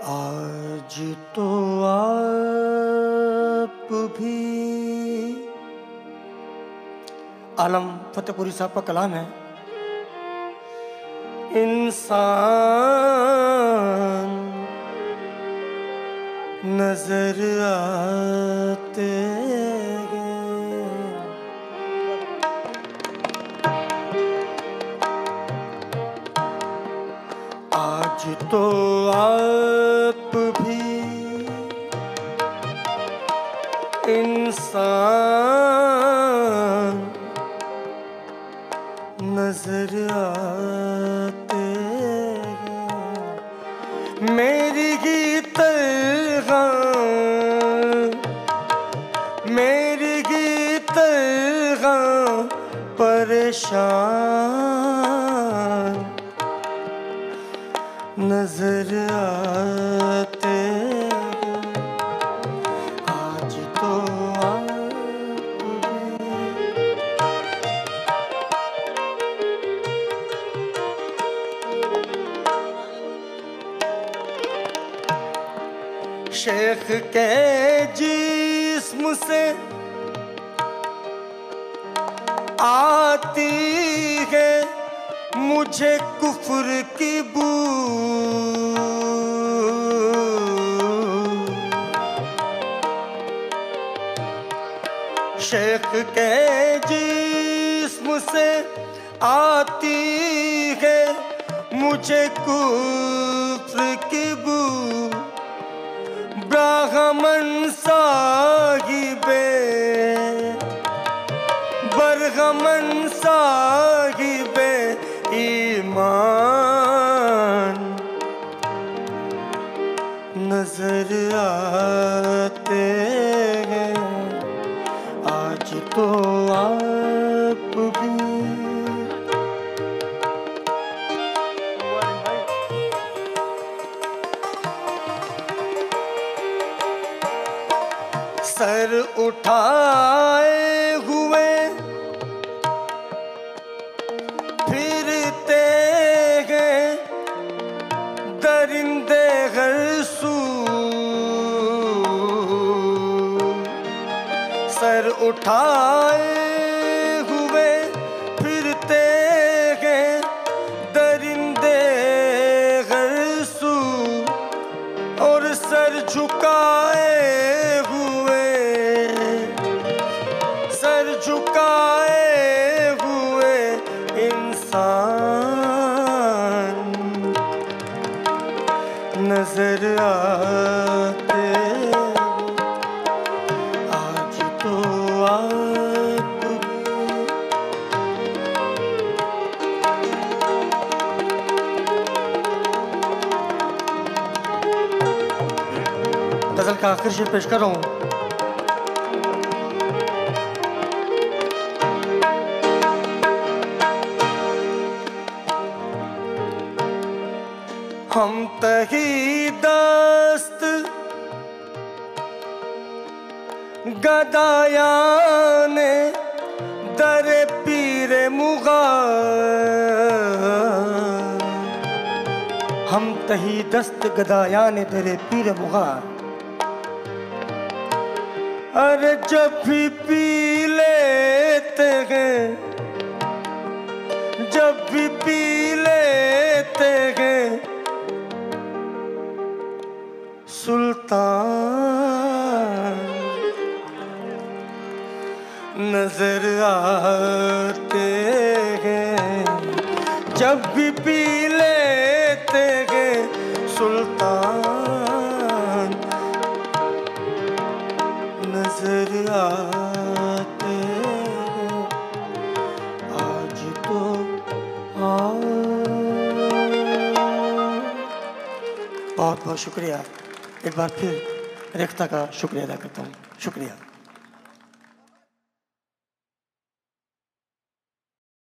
आज तो आप भी आलम फतेहपुरी साहब का कलाम है। इंसान नज़र आते आज तो आप इंसान नज़र आते हैं। मेरी गीत मेरी गीत परेशान नज़र आते शेख के जिस्म से आती है मुझे कुफर की बू। शेख के जिस्म से आती है मुझे कुफर बरगमन साहिबे ईमान। नज़र आते हैं आज तो आप भी। सर उठाए हुए दरिंदे हर सू। सर उठाए हुए फिरते हैं दरिंदे गरसू और सर झुकाए गज़ल का आखिर शेर पेश कर रहा हूँ। हम तही दस्त गदाया ने दर पीर मुगा हम तही दस्त गदाया ने तेरे पीर मुगा अरे जब भी पी लेते हैं, जब भी पी लेते हैं, सुल्तान नज़र आते हैं। जब बहुत बहुत शुक्रिया। एक बार फिर रेखता का शुक्रिया अदा करता हूँ। शुक्रिया।